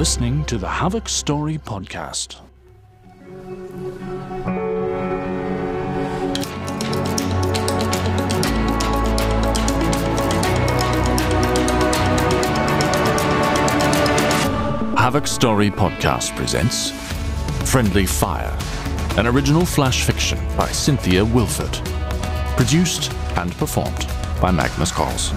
listening to the Havok Story Podcast. Havok Story Podcast presents Friendly Fire, an original flash fiction by Cynthia Wilford. Produced and performed by Magnus Carlson.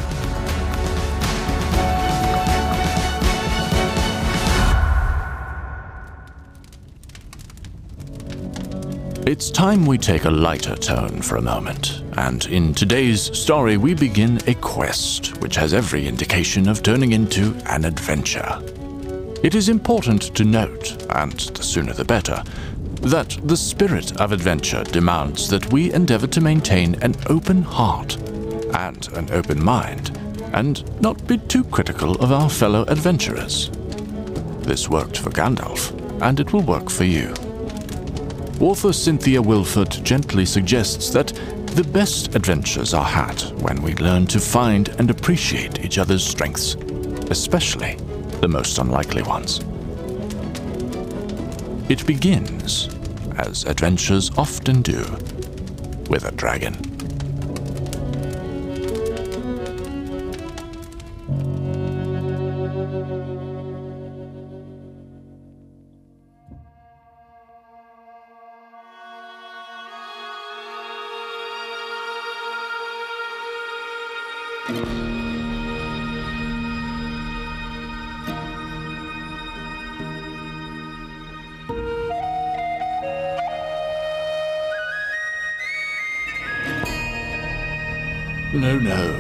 It's time we take a lighter tone for a moment, and in today's story, we begin a quest which has every indication of turning into an adventure. It is important to note, and the sooner the better, that the spirit of adventure demands that we endeavor to maintain an open heart and an open mind, and not be too critical of our fellow adventurers. This worked for Gandalf, and it will work for you. Author Cynthia Wilford gently suggests that the best adventures are had when we learn to find and appreciate each other's strengths, especially the most unlikely ones. It begins, as adventures often do, with a dragon. No, no.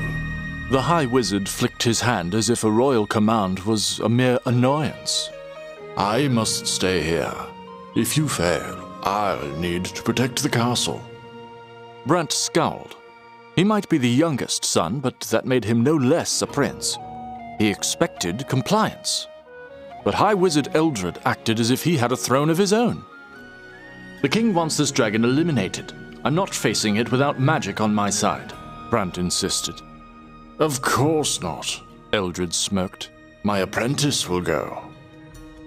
The High Wizard flicked his hand as if a royal command was a mere annoyance. I must stay here. If you fail, I'll need to protect the castle. Brant scowled. He might be the youngest son, but that made him no less a prince. He expected compliance. But High Wizard Eldred acted as if he had a throne of his own. The king wants this dragon eliminated. I'm not facing it without magic on my side, Brant insisted. Of course not, Eldred smirked. My apprentice will go.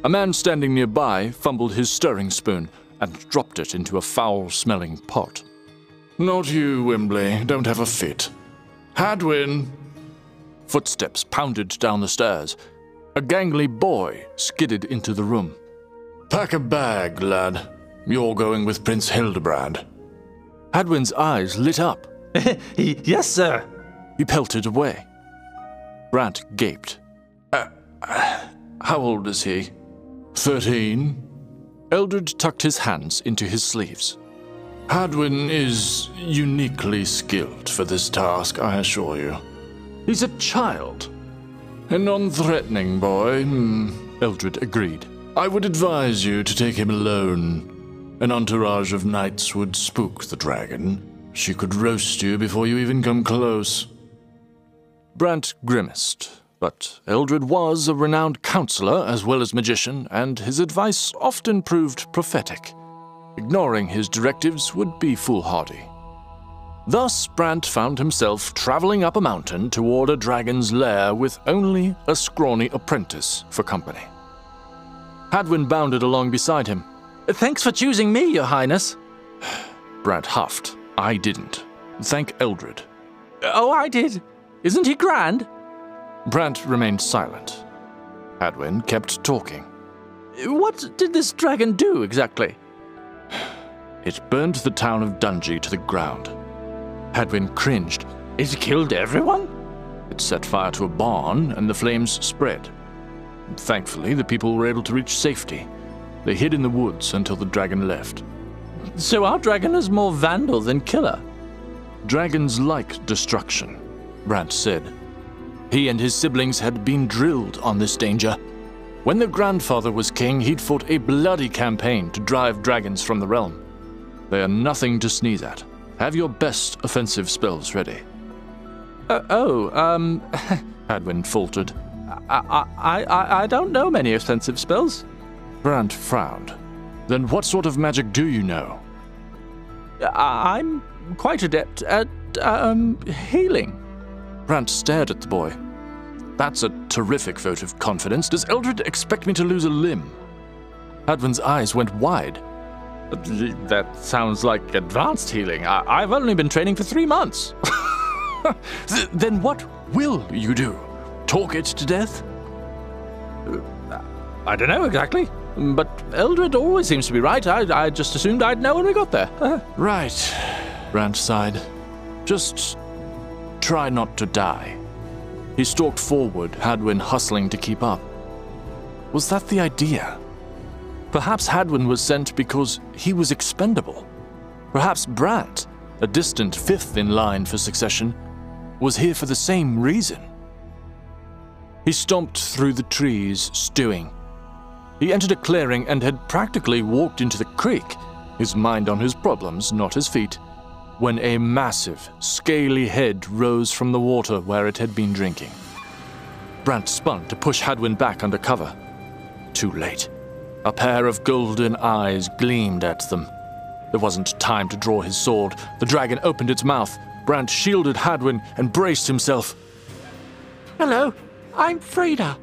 A man standing nearby fumbled his stirring spoon and dropped it into a foul smelling pot. Not you, Wimbley. Don't have a fit. Hadwin! Footsteps pounded down the stairs. A gangly boy skidded into the room. Pack a bag, lad. You're going with Prince Hildebrand. Hadwin's eyes lit up. yes, sir. He pelted away. Brant gaped. Uh, uh, how old is he? Thirteen. Eldred tucked his hands into his sleeves. Hadwin is uniquely skilled for this task, I assure you. He's a child. A non threatening boy, hmm, Eldred agreed. I would advise you to take him alone. An entourage of knights would spook the dragon. She could roast you before you even come close. Brant grimaced, but Eldred was a renowned counselor as well as magician, and his advice often proved prophetic. Ignoring his directives would be foolhardy. Thus, Brant found himself traveling up a mountain toward a dragon's lair with only a scrawny apprentice for company. Hadwin bounded along beside him. Thanks for choosing me, Your Highness. Brant huffed. I didn't. Thank Eldred. Oh, I did. Isn't he grand? Brant remained silent. Hadwin kept talking. What did this dragon do exactly? It burned the town of Dungy to the ground. Hadwin cringed. It killed everyone? It set fire to a barn, and the flames spread. Thankfully, the people were able to reach safety. They hid in the woods until the dragon left. So our dragon is more vandal than killer? Dragons like destruction, Brant said. He and his siblings had been drilled on this danger. When their grandfather was king, he'd fought a bloody campaign to drive dragons from the realm. They are nothing to sneeze at. Have your best offensive spells ready. Uh, oh, um, Hadwin faltered. I, I, I, I don't know many offensive spells. Brant frowned. Then what sort of magic do you know? I'm quite adept at, um, healing. Brant stared at the boy. That's a terrific vote of confidence. Does Eldred expect me to lose a limb? Hadwin's eyes went wide. That sounds like advanced healing. I- have only been training for three months. then what will you do? Talk it to death? I don't know exactly. But Eldred always seems to be right. I, I just assumed I'd know when we got there. right, Brant sighed. Just try not to die. He stalked forward, Hadwin hustling to keep up. Was that the idea? Perhaps Hadwin was sent because he was expendable. Perhaps Brant, a distant fifth in line for succession, was here for the same reason. He stomped through the trees, stewing. He entered a clearing and had practically walked into the creek, his mind on his problems, not his feet, when a massive, scaly head rose from the water where it had been drinking. Brant spun to push Hadwin back under cover. Too late. A pair of golden eyes gleamed at them. There wasn't time to draw his sword. The dragon opened its mouth. Brant shielded Hadwin and braced himself. Hello, I'm Frida.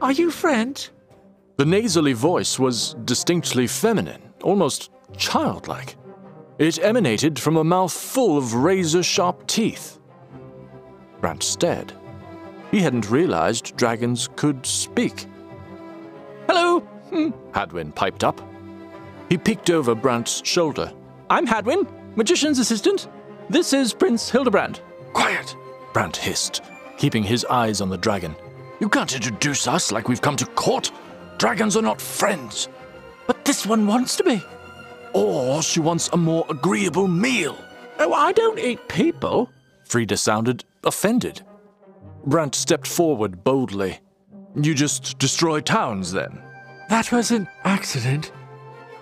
Are you friends? The nasally voice was distinctly feminine, almost childlike. It emanated from a mouth full of razor sharp teeth. Brant stared. He hadn't realized dragons could speak. Hello, hmm. Hadwin piped up. He peeked over Brant's shoulder. I'm Hadwin, magician's assistant. This is Prince Hildebrand. Quiet, Brant hissed, keeping his eyes on the dragon. You can't introduce us like we've come to court. Dragons are not friends. But this one wants to be. Or she wants a more agreeable meal. Oh, I don't eat people. Frida sounded offended. Brant stepped forward boldly. You just destroy towns, then? That was an accident.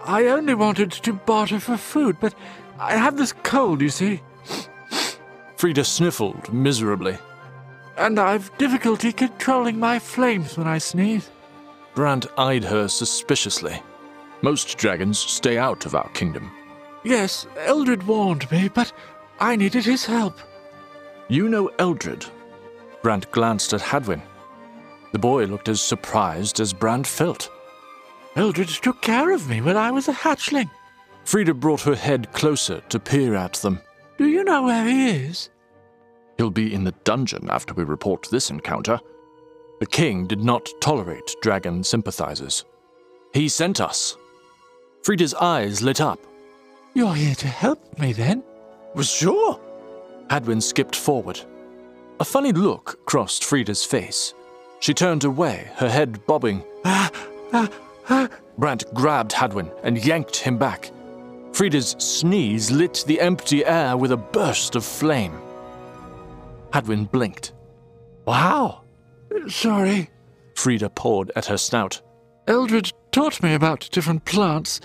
I only wanted to barter for food, but I have this cold, you see. Frida sniffled miserably and I've difficulty controlling my flames when I sneeze. Brant eyed her suspiciously. Most dragons stay out of our kingdom. Yes, Eldred warned me, but I needed his help. You know Eldred? Brant glanced at Hadwin. The boy looked as surprised as Brant felt. Eldred took care of me when I was a hatchling. Frida brought her head closer to peer at them. Do you know where he is? He'll be in the dungeon after we report this encounter. The king did not tolerate dragon sympathizers. He sent us. Frida's eyes lit up. You're here to help me, then? Was sure. Hadwin skipped forward. A funny look crossed Frida's face. She turned away, her head bobbing. Ah, ah, ah. Brant grabbed Hadwin and yanked him back. Frida's sneeze lit the empty air with a burst of flame. Hadwin blinked. Wow. Sorry. Frida pawed at her snout. Eldred taught me about different plants,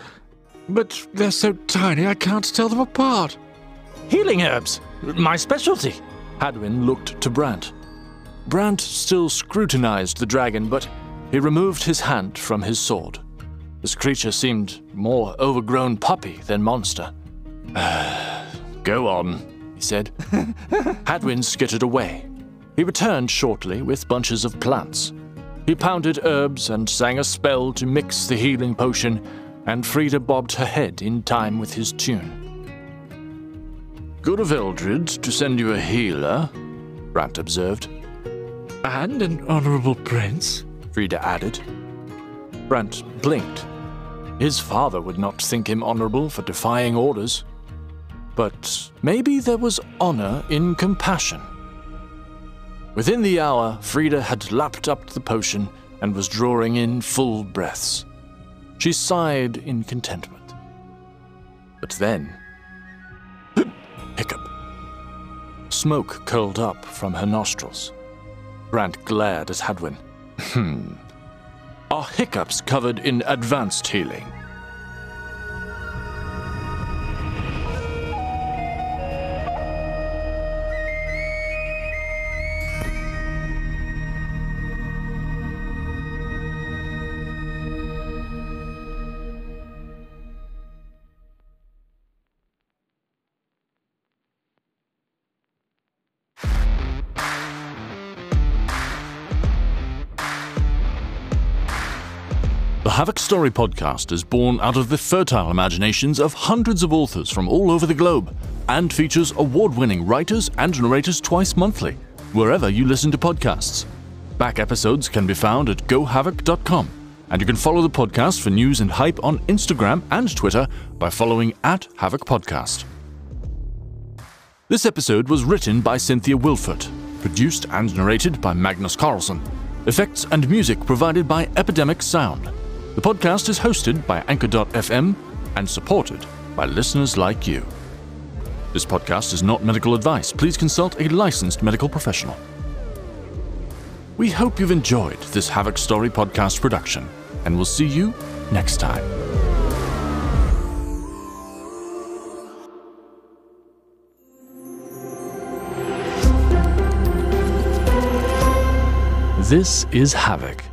but they're so tiny I can't tell them apart. Healing herbs, my specialty. Hadwin looked to Brant. Brant still scrutinized the dragon, but he removed his hand from his sword. This creature seemed more overgrown puppy than monster. Go on, he said. Hadwin skittered away. He returned shortly with bunches of plants. He pounded herbs and sang a spell to mix the healing potion, and Frida bobbed her head in time with his tune. Good of Eldred to send you a healer, Brant observed. And an honorable prince, Frida added. Brant blinked. His father would not think him honorable for defying orders. But maybe there was honor in compassion. Within the hour, Frida had lapped up the potion and was drawing in full breaths. She sighed in contentment. But then. hiccup. Smoke curled up from her nostrils. Brant glared at Hadwin. Hmm. Are hiccups covered in advanced healing? The Havok Story podcast is born out of the fertile imaginations of hundreds of authors from all over the globe and features award winning writers and narrators twice monthly, wherever you listen to podcasts. Back episodes can be found at gohavok.com, and you can follow the podcast for news and hype on Instagram and Twitter by following at Havok Podcast. This episode was written by Cynthia Wilford, produced and narrated by Magnus Carlson, effects and music provided by Epidemic Sound. The podcast is hosted by Anchor.fm and supported by listeners like you. This podcast is not medical advice. Please consult a licensed medical professional. We hope you've enjoyed this Havok Story podcast production, and we'll see you next time. This is Havok